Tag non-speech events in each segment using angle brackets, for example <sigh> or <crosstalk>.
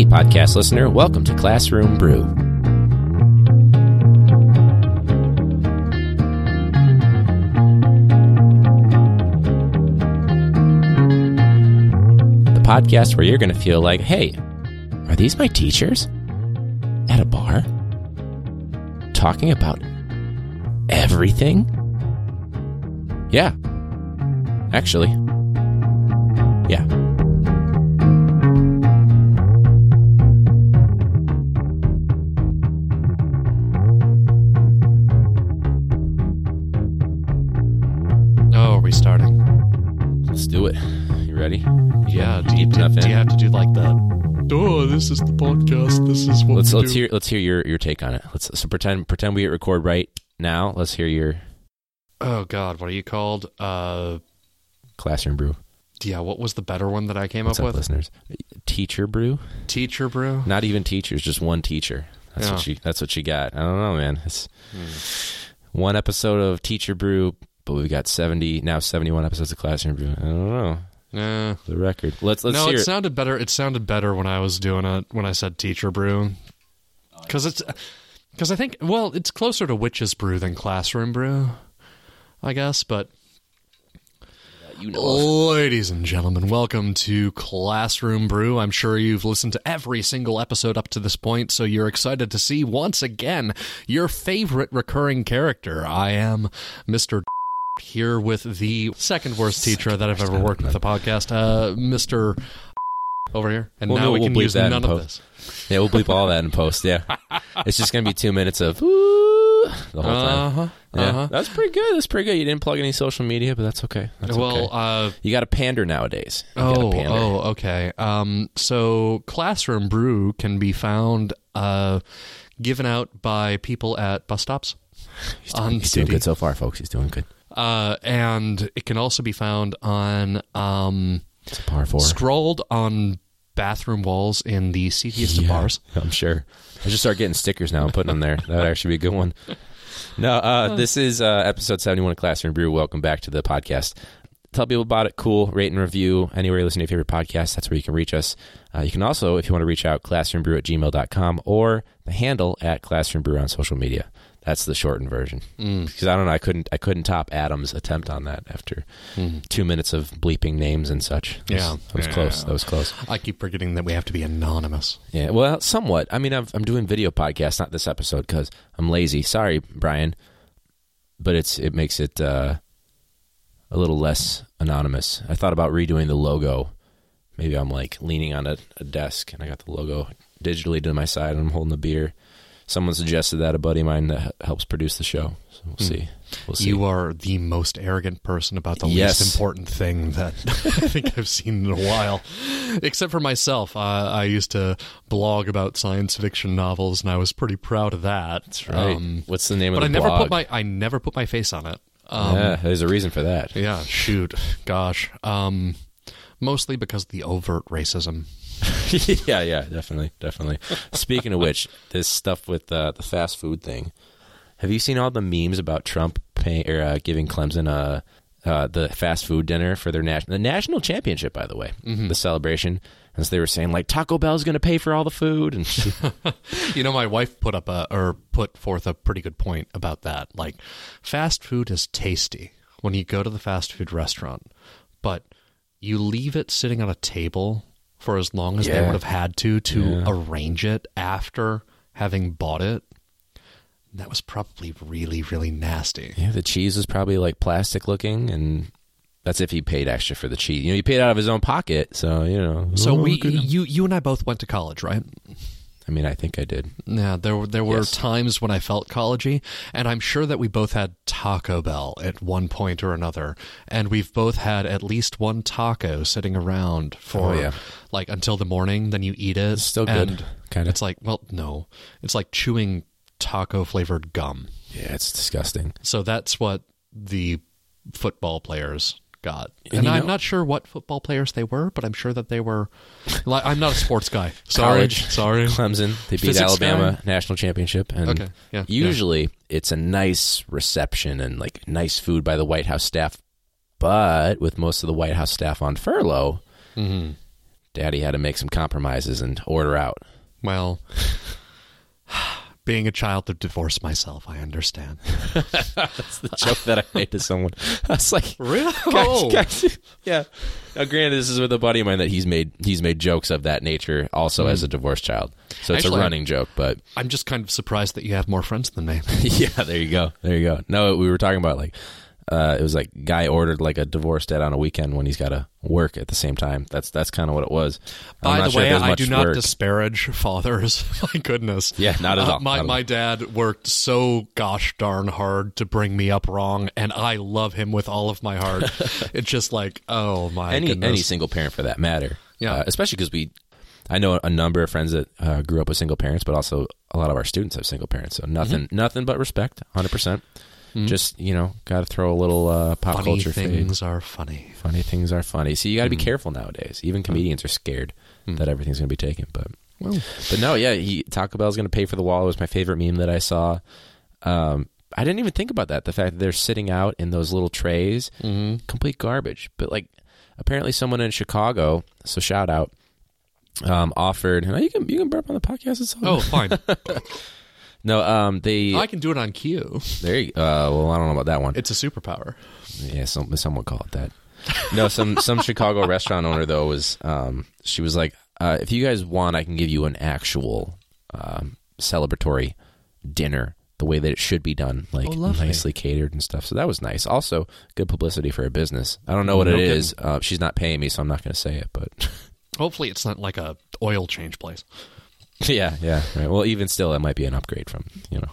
Hey, podcast listener, welcome to Classroom Brew. The podcast where you're going to feel like, hey, are these my teachers? At a bar? Talking about everything? Yeah. Actually. Yeah. Do you in? have to do like the? Oh, this is the podcast. This is what Let's we let's do. hear let's hear your your take on it. Let's so pretend pretend we hit record right now. Let's hear your Oh God, what are you called? Uh, classroom brew. yeah. What was the better one that I came What's up up, with? listeners? Teacher brew. Teacher brew. Not even teachers, just one teacher. That's Yeah. what she. That's what she got. I don't know, man. It's one episode of Teacher Brew, but we've got seventy now. Seventy-one episodes of Classroom Brew. I don't know Nah. the record. Let's let's no, hear it it. sounded better. It sounded better when I was doing it when I said teacher brew, because it's because I think well, it's closer to witch's brew than classroom brew, I guess. But you know. Ladies and gentlemen, welcome to Classroom Brew. I'm sure you've listened to every single episode up to this point, so you're excited to see once again your favorite recurring character. I am Mr. here with the second worst teacher that I've ever worked with the podcast, uh, Mr. over here. And Well, now no, we we'll can use that none of post. this. Yeah, we'll bleep all that in post. Yeah, <laughs> it's just gonna be two minutes of "Ooh," the whole time. Uh-huh. Yeah, Uh-huh. that's pretty good. That's pretty good. You didn't plug any social media, but that's okay. That's Well, okay. uh, You got to pander nowadays. You Oh, pander. oh, okay. Um, so Classroom Brew can be found uh, given out by people at bus stops <laughs> he's doing, on he's doing good so far, folks. He's doing good. Uh, and it can also be found on um, It's a par four. scrolled on bathroom walls in the seediest of Yeah, bars. <laughs> I'm sure. I should start getting stickers now and putting them there. That would actually be a good one. No, uh, this is uh, episode 71 of Classroom Brew. Welcome back to the podcast. Tell people about it. Cool. Rate and review. Anywhere you listen to your favorite podcast, that's where you can reach us. Uh, you can also, if you want to reach out, classroombrew at gmail.com or the handle at classroombrew on social media. That's the shortened version. Mm. Because I don't know, I couldn't, I couldn't top Adam's attempt on that after two minutes of bleeping names and such. That was- Yeah. that was Yeah. close. That was close. I keep forgetting that we have to be anonymous. Yeah, well, somewhat. I mean, I've, I'm doing video podcasts, not this episode, because I'm lazy. Sorry, Brian, but it's it makes it uh, a little less anonymous. I thought about redoing the logo. Maybe I'm like leaning on a, a desk and I got the logo digitally to my side and I'm holding a beer. Someone suggested that a buddy of mine that helps produce the show. So we'll see. We'll see. You are the most arrogant person about the Yes. least important thing that <laughs> I think I've seen in a while. Except for myself. Uh, I used to blog about science fiction novels, and I was pretty proud of that. That's right. Um, What's the name but I of the never blog? put my I never put my face on it. Um, yeah, there's a reason for that. yeah, shoot, gosh. Um, mostly because of the overt racism. <laughs> yeah, yeah, definitely, definitely. Speaking of which, this stuff with uh, the fast food thing. Have you seen all the memes about Trump pay, or, uh, giving Clemson a uh, the fast food dinner for their national the national championship? By the way, the celebration. And so they were saying like Taco Bell's going to pay for all the food, and <laughs> <laughs> You know, my wife put up a or put forth a pretty good point about that. Like, fast food is tasty when you go to the fast food restaurant, but you leave it sitting on a table for as long as they would have had to to Yeah. arrange it after having bought it. That was probably really, really nasty. yeah, the cheese was probably like plastic looking, and that's if he paid extra for the cheese. You know, he paid out of his own pocket, so you know. So oh, we, look at him. you, you and I both went to college, right? I mean, I think I did. Yeah, there were there were Yes. times when I felt collegey, and I'm sure that we both had Taco Bell at one point or another, and we've both had at least one taco sitting around oh, for Oh, yeah. like until the morning. Then you eat it. It's still good, kinda. It's like well, no, it's like chewing taco flavored gum. Yeah, it's disgusting. So that's what the football players got. And And, I'm know- not sure what football players they were, but I'm sure that they were. Like, I'm not a sports guy. <laughs> Sorry, College. sorry. Clemson. They beat Physics Alabama national championship, and Okay, yeah, usually it's a nice reception and like nice food by the White House staff. But with most of the White House staff on furlough, hmm Daddy had to make some compromises and order out. Well, being a child of divorce myself, I understand. <laughs> That's the joke that I made to someone. <laughs> I was like, Really? <laughs> guys, oh. guys, yeah. Now, granted, this is with a buddy of mine that he's made he's made jokes of that nature also as hmm. a divorced child. So it's Actually, a running joke, but I'm just kind of surprised that you have more friends than me. yeah, there you go, there you go. No, we were talking about like uh, it was like guy ordered like a divorce dad on a weekend when he's got to work at the same time. That's that's kind of what it was. By the sure way, I do not work. disparage <laughs> fathers. <laughs> my goodness. Yeah, not at Uh, all, my at my dad worked so gosh darn hard to bring me up wrong, and I love him with all of my heart. <laughs> it's just like, oh my any goodness. any single parent for that matter. Yeah. Uh, especially because we, I know a number of friends that uh, grew up with single parents, but also a lot of our students have single parents. So nothing, Mm-hmm. nothing but respect, hundred percent. Just you know, got to throw a little uh, pop Funny culture fade. things are funny. Funny things are funny. So you got to be Mm-hmm. careful nowadays. Even comedians are scared that everything's going to be taken. But Well, but no, yeah, he, Taco Bell's going to pay for the wall. It was my favorite meme that I saw. Um, I didn't even think about that. The fact that they're sitting out in those little trays, Mm-hmm. complete garbage. But like, apparently, someone in Chicago, so shout out, um, offered. No, you can you can burp on the podcast. It's all oh, fine. <laughs> no, um, they I can do it on cue. there. You, uh, well, I don't know about that one. It's a superpower. Yeah, some some would call it that. No, some some <laughs> Chicago restaurant owner though was um she was like, uh, if you guys want, I can give you an actual um, celebratory dinner the way that it should be done, like Oh, lovely. nicely catered and stuff. So that was nice. Also, good publicity for a business. I don't know what No it is. Uh, she's not paying me, so I'm not going to say it. But Hopefully, it's not like a oil change place. <laughs> yeah, yeah. Right. Well, even still, it might be an upgrade from you know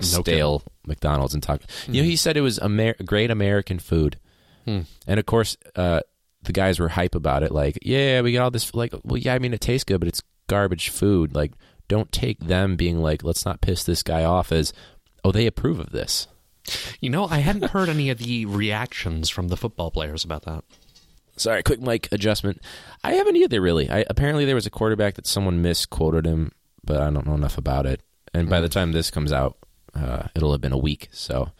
No stale McDonald's and taco. You know, he said it was Amer- great American food, Hmm. and of course, uh, the guys were hype about it. Like, yeah, we got all this. Like, well, yeah, I mean, it tastes good, but it's garbage food. Like, don't take them being like, let's not piss this guy off as, oh, they approve of this. You know, I hadn't heard any of the reactions from the football players about that. Sorry, quick mic adjustment. I haven't either, really. I, apparently, there was a quarterback that someone misquoted him, but I don't know enough about it. And by the time this comes out, uh, it'll have been a week. So,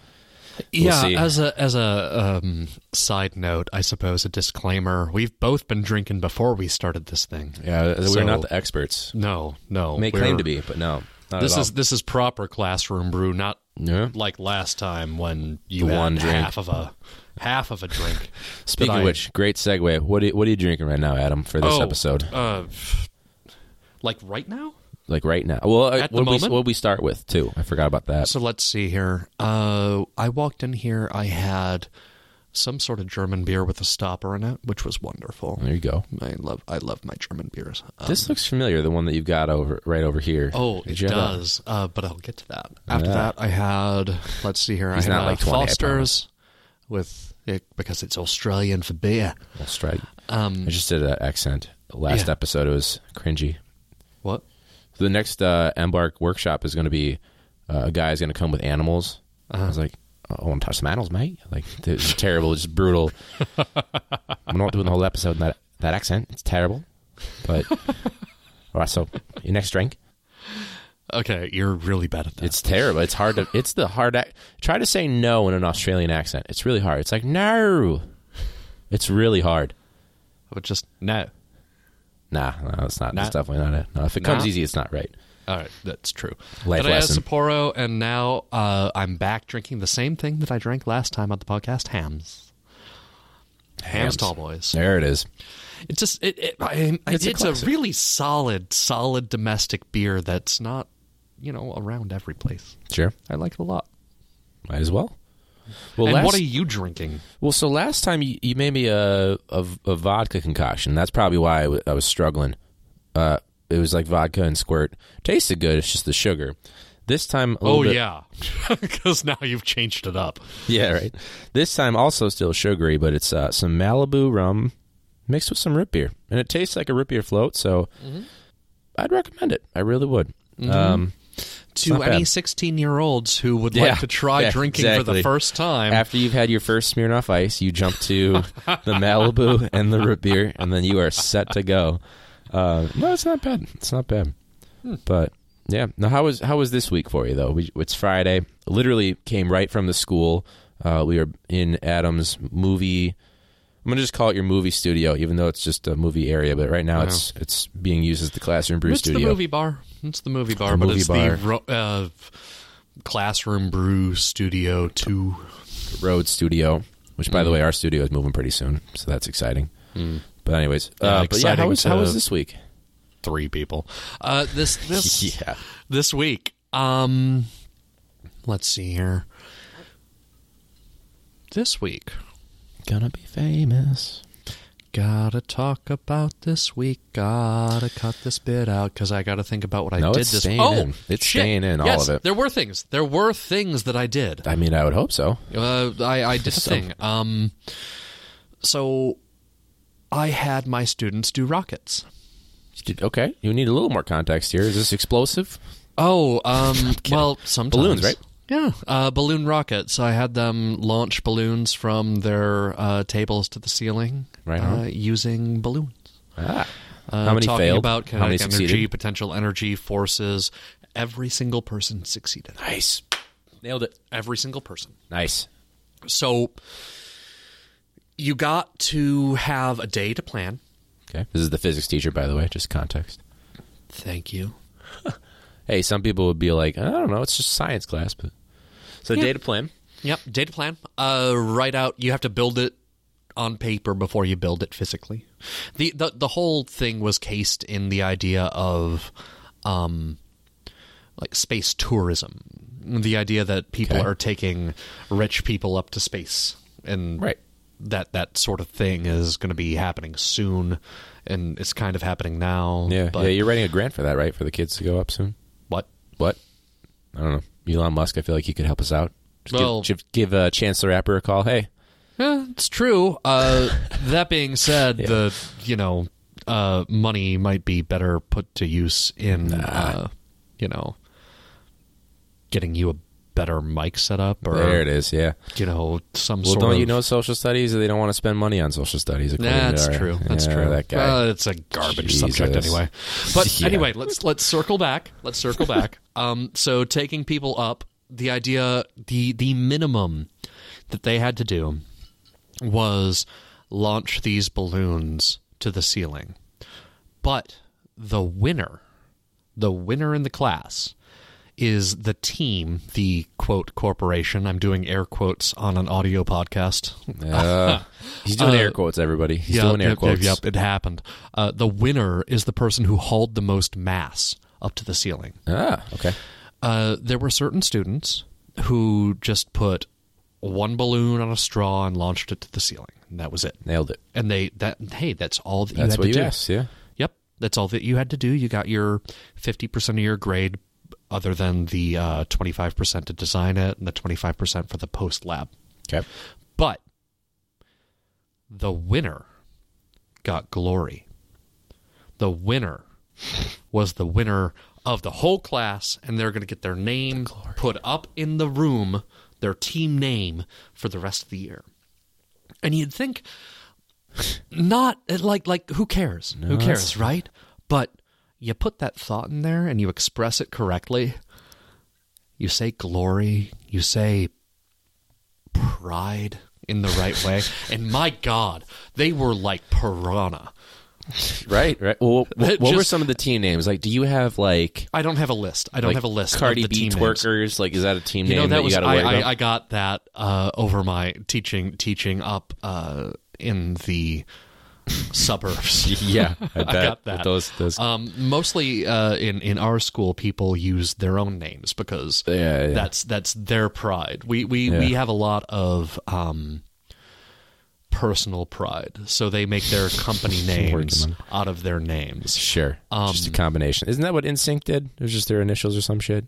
We'll yeah, see. as a as a um, side note, I suppose a disclaimer: we've both been drinking before we started this thing. yeah, we're So- not the experts. No, no, May we're- claim to be, but no. Not This is this is proper classroom brew, not. Yeah. like last time when you The had one drink. half of a half of a drink. <laughs> Speaking of I- which, great segue. What are you, what are you drinking right now, Adam, for this Oh, episode? Uh, like right now. Like right now? Well, uh, At the what we, what we start with too? I forgot about that. So let's see here. Uh, I walked in here. I had some sort of German beer with a stopper in it, which was wonderful. There you go. I love I love my German beers. Um, This looks familiar. The one that you've got over right over here. oh, Did it does. Uh, but I'll get to that. After Yeah. that, I had let's see here. He's I had not like 20, Foster's with it because it's Australian for beer. We'll. Um, I just did that accent. Last Yeah. episode it was cringy. what? The next uh, Embark workshop is going to be uh, a is going to come with animals. Uh-huh. I was like, I want to touch some animals, mate. Like, <laughs> it's terrible, just brutal. <laughs> I'm not doing the whole episode in that that accent. It's terrible. But <laughs> all right, so your next drink. Okay, you're really bad at that. It's terrible. It's hard to. It's the hard. Ac- Try to say no in an Australian accent. It's really hard. It's like no. It's really hard. but just no. Nah, no, it's not. Nah. It's definitely not it. No, if it comes easy, it's not right. All right, that's true. Life then I had. Sapporo, and now uh, I'm back drinking the same thing that I drank last time on the podcast: Hamm's. Hamm's, Hamm's. tall boys. There it is. It's just it, it, I, I, It's it's, a a, really solid, solid domestic beer that's not you know around every place. Sure, I like it a lot. might as well. Well, and last, what are you drinking? well, so last time you, you made me a, a a vodka concoction. That's probably why I, w- I was struggling. Uh, it was like vodka and squirt. Tasted good. It's just the sugar. This time, a Oh bit- yeah, <laughs> because now you've changed it up. Yeah, right. This time also still sugary, but it's uh, some Malibu rum mixed with some root beer, and it tastes like a root beer float. So Mm-hmm. I'd recommend it. I really would. Um, To any bad. 16 year olds who would Yeah, like to try yeah, drinking for the first time, after you've had your first Smirnoff Ice, you jump to <laughs> the Malibu and the root beer, and then you are set to go. Uh, no, it's not bad. It's not bad. Hmm. But yeah, now how was how was this week for you though? We, it's Friday. Literally came right from the school. Uh, we were in Adam's movie. I'm gonna just call it your movie studio, even though it's just a movie area. But right now, it's it's being used as the classroom brew it's studio. It's the movie bar. It's the movie bar, The but movie it's bar. the ro- uh, classroom brew studio two. Road Studio, which by the Mm. way, our studio is moving pretty soon, so that's exciting. But anyways, Yeah, uh, but yeah, how was how was this week? Three people. Uh, this <laughs> this Yeah, this week. Um, let's see here. This week, gonna be famous. gotta talk about this week. Gotta cut this bit out because I gotta think about what I No, did this. staying oh, in. It's shit. staying in, all Yes, of it. There were things. There were things that I did. I mean, I would hope so. Uh, I, I did <laughs> a thing. Um, so I had my students do rockets. Okay, you need a little more context here. Is this explosive? Oh, um, <laughs> well, sometimes Balloons, right? Yeah, uh, balloon rockets. I had them launch balloons from their uh, tables to the ceiling, Right uh, using balloons. Ah, Uh, how many talking failed? about how many kinetic energy, succeeded? potential energy, forces. Every single person succeeded. Nice, nailed it. Every single person. Nice. So you got to have a day to plan. Okay, this is the physics teacher, by the way. Just context. Thank you. <laughs> Hey, some people would be like, I don't know, it's just science class, but so Yeah. data plan. Yep, data plan. Uh, write out. You have to build it on paper before you build it physically. the the The whole thing was cased in the idea of, um, like space tourism. The idea that people Okay. are taking rich people up to space, and Right. That that sort of thing is going to be happening soon, and it's kind of happening now. Yeah, but yeah. You're writing a grant for that, right? For the kids to go up soon. what? What? I don't know. Elon Musk. I feel like he could help us out. Just Well- give, give, uh, Chancellor Rapper a call. Hey, Yeah, it's true. Uh, <laughs> that being said, the you know uh, money might be better put to use in uh, you know getting you a better mic setup or there it is. Yeah. you know some Well, sort don't of. you know social studies? They don't want to spend money on social studies. That's our- true. That's yeah, true. That guy. Well, it's a garbage subject anyway. But <laughs> Yeah. anyway, let's let's circle back. Let's circle back. <laughs> Um, so taking people up, the idea, the the minimum that they had to do was launch these balloons to the ceiling. But the winner, the winner in the class, is the team, the quote corporation. I'm doing air quotes on an audio podcast. Uh, <laughs> he's doing Uh, air quotes. Everybody, he's Yep, doing air yep, quotes. Yep, yep, it happened. Uh, the winner is the person who hauled the most mass up to the ceiling. Ah, okay. Uh, there were certain students who just put one balloon on a straw and launched it to the ceiling, and that was it. Nailed it. And they that hey, that's all that you That's had what to you do. asked. Yeah. Yep, that's all that you had to do. You got your fifty percent of your grade, other than the uh, five percent to design it and the twenty five percent for the post lab. Okay. But the winner got glory. The winner was the winner of the whole class, and they're going to get their name put up in the room, their team name, for the rest of the year. And you'd think, not like like who cares? who that's- cares, right? But you put that thought in there and you express it correctly. You say glory. You say pride in the right way. <laughs> And my God, they were like piranha. Right. Right. Well, what, were some of the team names? Like, do you have like I don't have a list. I don't like have a list. Cardi of the B twerkers? Like, is that a team You name know that that, was you got I, I. I got that uh, over my teaching teaching up uh, in the suburbs. <laughs> yeah, <laughs> I, bet. got that. Those, those. Um, mostly uh, in in our school, people use their own names because Yeah, yeah. that's that's their pride. We we Yeah. we have a lot of um, personal pride, so they make their <laughs> company names out of their names. sure. just a um, combination. Isn't that what NSYNC did? It was just their initials or some shit.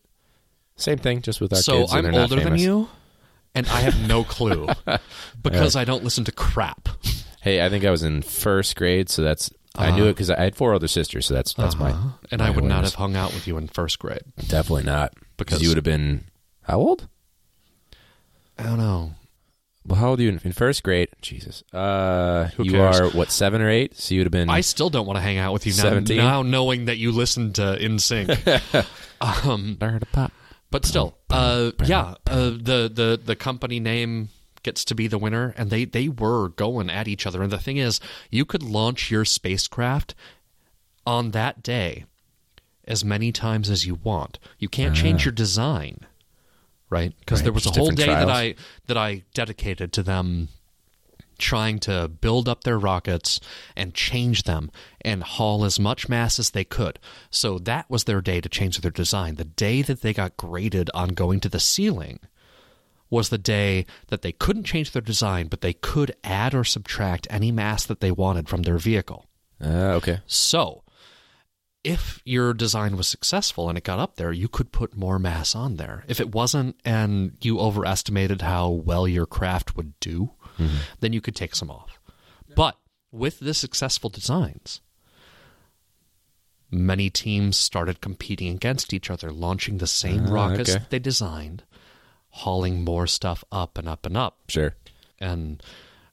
Same thing, just with our So kids. and I'm older than you, and I have no clue because I don't listen to crap. Hey, I think I was in first grade, so that's I knew it because I had four older sisters, so that's that's my. Uh-huh. And I would not have hung out with you in first grade. Definitely not because Because- you would have been how old? I don't know. Well, how old are you in, in first grade? Jesus, uh, Who you cares? are what seven or eight? So you would have been. I still don't want to hang out with you now, 17? now knowing that you listened to NSYNC. <laughs> um, Learn to pop. but still, uh, yeah, uh, the the the company name gets to be the winner, and they they were going at each other. And the thing is, you could launch your spacecraft on that day as many times as you want. You can't change your design, right? Because Right, there was a whole day that. I that I dedicated to them trying to build up their rockets and change them and haul as much mass as they could. So that was their day to change their design. The day that they got graded on going to the ceiling was the day that they couldn't change their design, but they could add or subtract any mass that they wanted from their vehicle. Uh, okay. So, if your design was successful and it got up there, you could put more mass on there. If it wasn't and you overestimated how well your craft would do, then you could take some off. But with the successful designs, many teams started competing against each other, launching the same Ah, rockets okay. that they designed, hauling more stuff up and up and up Sure. and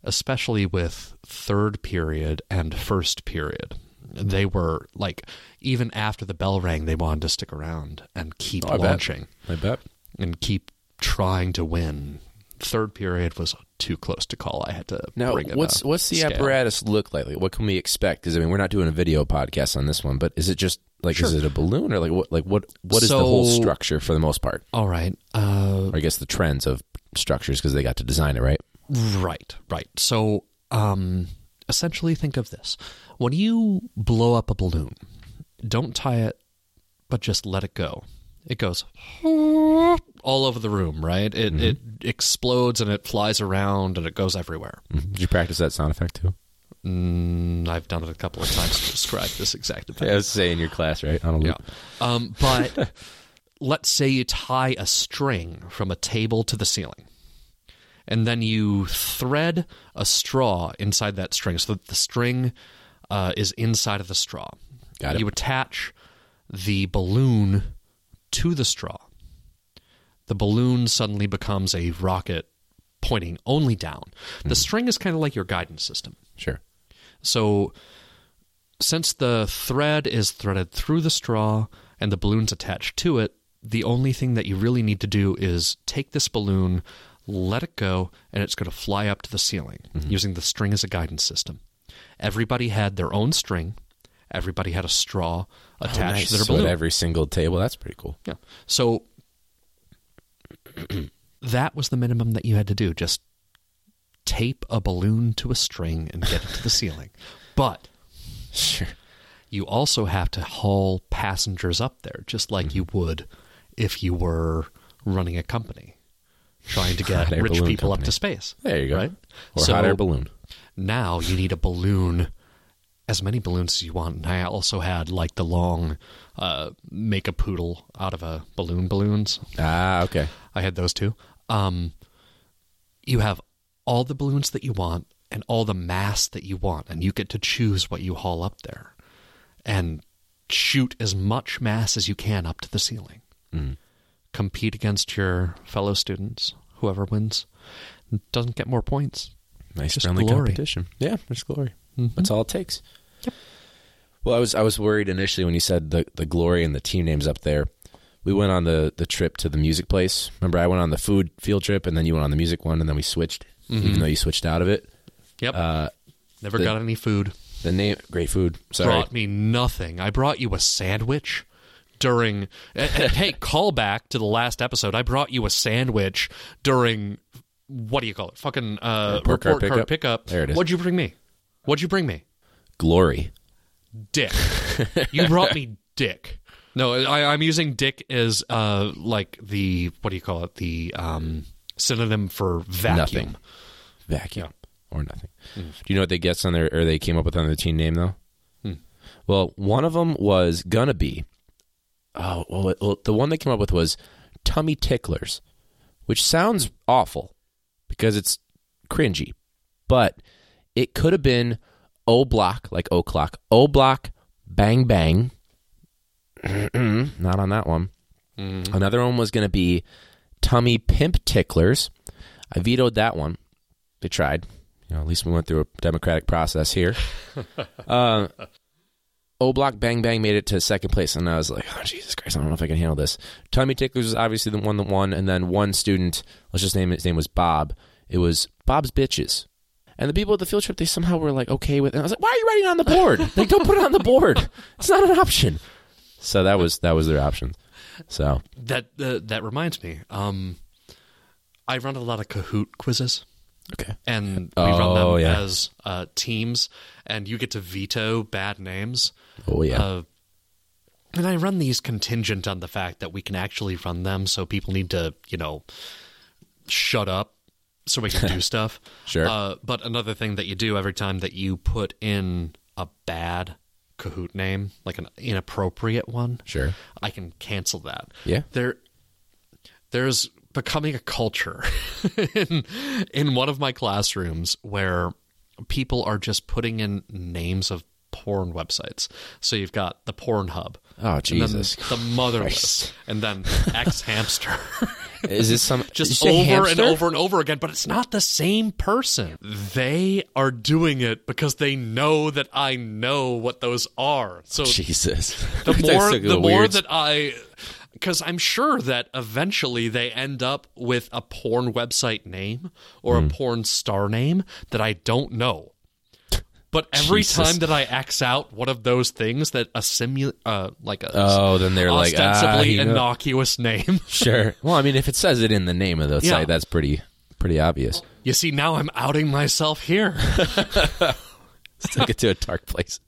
especially with third period and first period they were like even after the bell rang they wanted to stick around and keep Oh, I bet. I bet. and keep trying to win third period was too close to call i had to Now, bring it what's up what's the scale. apparatus look like? What can we expect? Because I mean, we're not doing a video podcast on this one, but is it just like is it a balloon or like what? Like what? What is the whole structure for the most part? all right uh, Or I guess the trends of structures because they got to design it, right? Right, right. So, um, essentially, think of this: when you blow up a balloon, don't tie it, but just let it go. It goes all over the room, right? It it explodes and it flies around and it goes everywhere. Mhm. Did you practice that sound effect too? Mm, I've done it a couple of times to describe this exact event. <laughs> Yeah, I was saying in your class, right? On a Yeah. loop. Um, but <laughs> let's say you tie a string from a table to the ceiling. And then you thread a straw inside that string so that the string uh, is inside of the straw. Got it. You attach the balloon to the straw. The balloon suddenly becomes a rocket pointing only down. The hmm. string is kind of like your guidance system. Sure. So, since the thread is threaded through the straw and the balloon's attached to it, the only thing that you really need to do is take this balloon, let it go, and it's going to fly up to the ceiling mm-hmm. using the string as a guidance system. Everybody had their own string. Everybody had a straw oh, attached Oh, nice. to their So at balloon. every single table. That's pretty cool. Yeah. So <clears throat> that was the minimum that you had to do. Just tape a balloon to a string and get it to the ceiling. But Sure. you also have to haul passengers up there, just like Mm-hmm. you would if you were running a company, trying to get rich people up to space. There you go. Right? Or So- hot air balloon. Now you need a balloon, as many balloons as you want. And I also had like the long uh, make a poodle out of a balloon balloons. Ah, okay. I had those too. Um, you have all the balloons that you want and all the mass that you want, and you get to choose what you haul up there and shoot as much mass as you can up to the ceiling. Mhm. Compete against your fellow students. Whoever wins doesn't get more points. Nice Just friendly glory. competition. Yeah, there's glory. Mhm. That's all it takes. Well, I was I was worried initially when you said the the glory and the team names up there. We went on the the trip to the music place. Remember, I went on the food field trip, and then you went on the music one, and then we switched. Even though you switched out of it, Yep. uh, Never the- got any food. the name great food. Sorry, Brought me nothing. I brought you a sandwich during. hey, <laughs> call back to the last episode. I brought you a sandwich during. What do you call it? Fucking uh, Report card report card pickup. There it is. What'd you bring me? What'd you bring me? glory. Dick. <laughs> you brought me dick. No, I, I'm using dick as uh like the what do you call it? The um synonym for vacuum. Nothing. Vacuum or nothing. Do you know what they guessed on their or they came up with on their team name though? Hmm. Well, one of them was gonna be. Oh, well, well, the one they came up with was tummy ticklers, which sounds awful because it's cringy, but it could have been O block like O clock, O block, bang bang. <clears throat> Not on that one. Mm. Another one was going to be tummy pimp ticklers. I vetoed that one. They tried. You know, at least we went through a democratic process here. <laughs> uh, O Block Bang Bang made it to second place, and I was like, "Oh Jesus Christ, I don't know if I can handle this." Tummy ticklers was obviously the one that won, and then one student, let's just name it, his name was Bob. It was Bob's Bitches. And the people at the field trip, they somehow were like okay with it. And I was like, why are you writing it on the board? <laughs> like, don't put it on the board. It's not an option. So that was that was their option. So That uh, that reminds me. Um, I run a lot of Kahoot quizzes, okay. and we run them Oh, yeah. as uh, teams, and you get to veto bad names. Oh yeah. Uh, and I run these contingent on the fact that we can actually run them, so people need to, you know, shut up so we can do <laughs> stuff. Sure. Uh, but another thing that you do every time that you put in a bad Kahoot name, like an inappropriate one, sure. I can cancel that. Yeah. There, there's becoming a culture <laughs> in in one of my classrooms where people are just putting in names of porn websites. So you've got the Pornhub. Oh, and Jesus the motherless, and then <laughs> xHamster, Is this some just over and over and over again. But it's not the same person. They are doing it because they know that I know what those are. So Jesus. the <laughs> more a the more that I because I'm sure that eventually they end up with a porn website name or Hmm. a porn star name that I don't know. But every Jesus. time that I X out one of those things that a simu uh, like a Oh, then they're like ah, ostensibly know- innocuous name. <laughs> Sure. Well, I mean, if it says it in the name of the Yeah. site, that's pretty pretty obvious. you see, now I'm outing myself here. Let's take it to a dark place.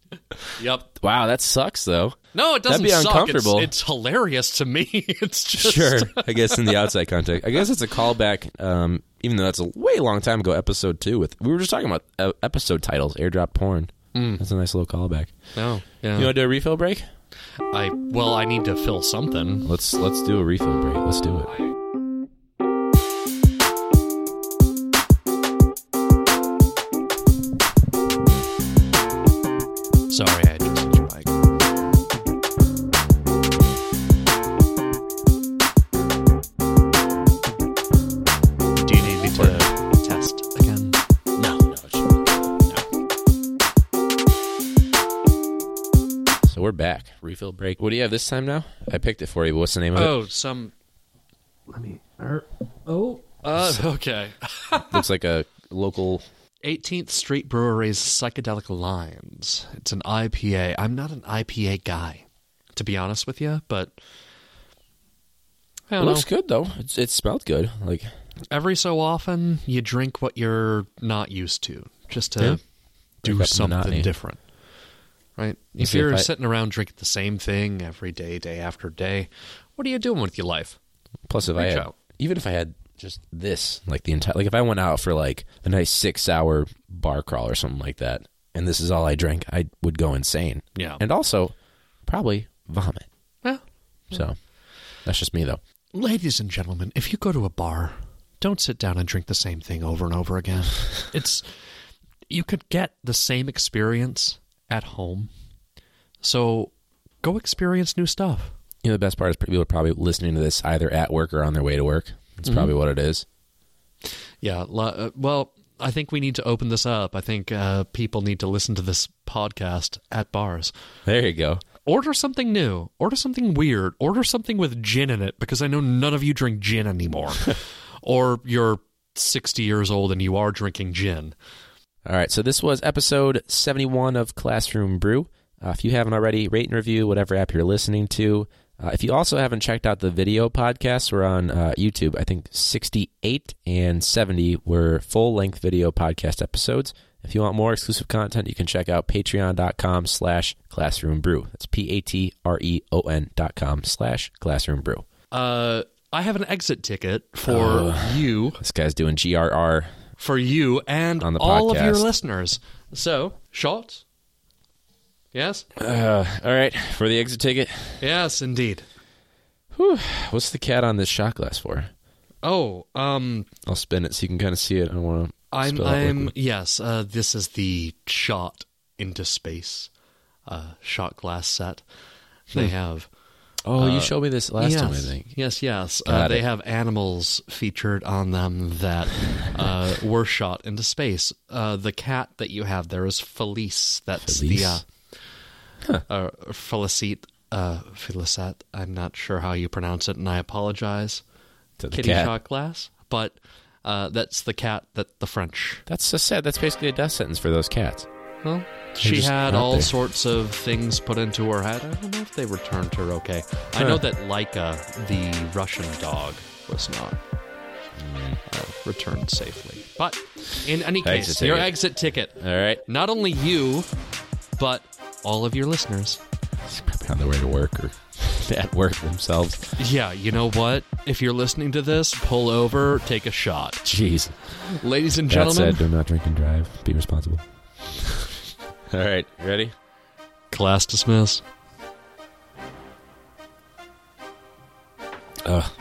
yep. Wow, that sucks though. No, it doesn't That'd be suck. uncomfortable. It's, it's hilarious to me. <laughs> It's just Sure. I guess in the outside context, I guess it's a callback. Um, even though that's a way long time ago, episode two. With we were just talking about uh, episode titles, airdrop porn. That's a nice little callback. Oh, yeah. You want to do a refill break? I well, I need to fill something. Let's let's do a refill break. Let's do it. Sorry, Refill break. What do you have this time now? I picked it for you. What's the name of it? Oh, some. Let me. er, Oh. Uh, okay. <laughs> Looks like a local 18th Street Brewery's Psychedelic Lines. It's an IPA. I'm not an IPA guy, to be honest with you, but I It don't know. looks good though. It's it smelled good. Like Every so often, you drink what you're not used to, just to Yeah. do Break up the something different. Right? If see if you're I- sitting around drinking the same thing every day, day after day, what are you doing with your life? plus if I had out. even if I had just this like the entire like if I went out for like a nice six hour bar crawl or something like that, and this is all I drank, I would go insane. Yeah. and also probably vomit. Well, So that's just me though. ladies and gentlemen, if you go to a bar, don't sit down and drink the same thing over and over again. <laughs> it's you could get the same experience at home. So go experience new stuff. You know the best part is people are probably listening to this either at work or on their way to work. That's Mm-hmm. probably what it is. Yeah. uh, Well, I think we need to open this up. I think uh, people need to listen to this podcast at bars. There you go. Order something new. Order something weird. Order something with gin in it because I know none of you drink gin anymore. <laughs> or you're 60 years old and you are drinking gin. All right, so this was episode 71 of Classroom Brew. Uh, if you haven't already, rate and review whatever app you're listening to. Uh, if you also haven't checked out the video podcasts, we're on uh, YouTube. I think 68 and 70 were full length video podcast episodes. If you want more exclusive content, you can check out patreon.com slash classroom brew. That's P A T R E O N dot com slash classroom brew. Uh, I have an exit ticket for you, This guy's doing GRR. For you, and On the all of your listeners. So, shots? Yes? Uh, all right, for the exit ticket. Yes, indeed. Whew, what's the cat on this shot glass for? Oh, um, I'll spin it so you can kind of see it. I don't want to. I'm, I'm, yes, uh, this is the shot into space, uh, shot glass set. They have. Oh, you Uh, showed me this last yes, time, I think. Yes, yes. Uh, they have animals featured on them that <laughs> uh, were shot into space. Uh, the cat that you have there is Felice. That's Felice? the uh, uh, Felicite. Uh, Felicette. I'm not sure how you pronounce it, and I apologize. To the Kitty cat. shot glass, but Uh, that's the cat that the French. That's so sad. That's basically a death sentence for those cats. Well, she had all there. sorts of things put into her head. I don't know if they returned her okay. I know that Laika, the Russian dog, was not uh, returned safely. But in any case, Exit your ticket. exit ticket. All right. Not only you, but all of your listeners. It's probably on their way to work or <laughs> at work themselves. Yeah, you know what? If you're listening to this, pull over, take a shot. Jeez. Ladies and That gentlemen, said, do not drink and drive. Be responsible. All right. Ready? class dismissed. Ugh.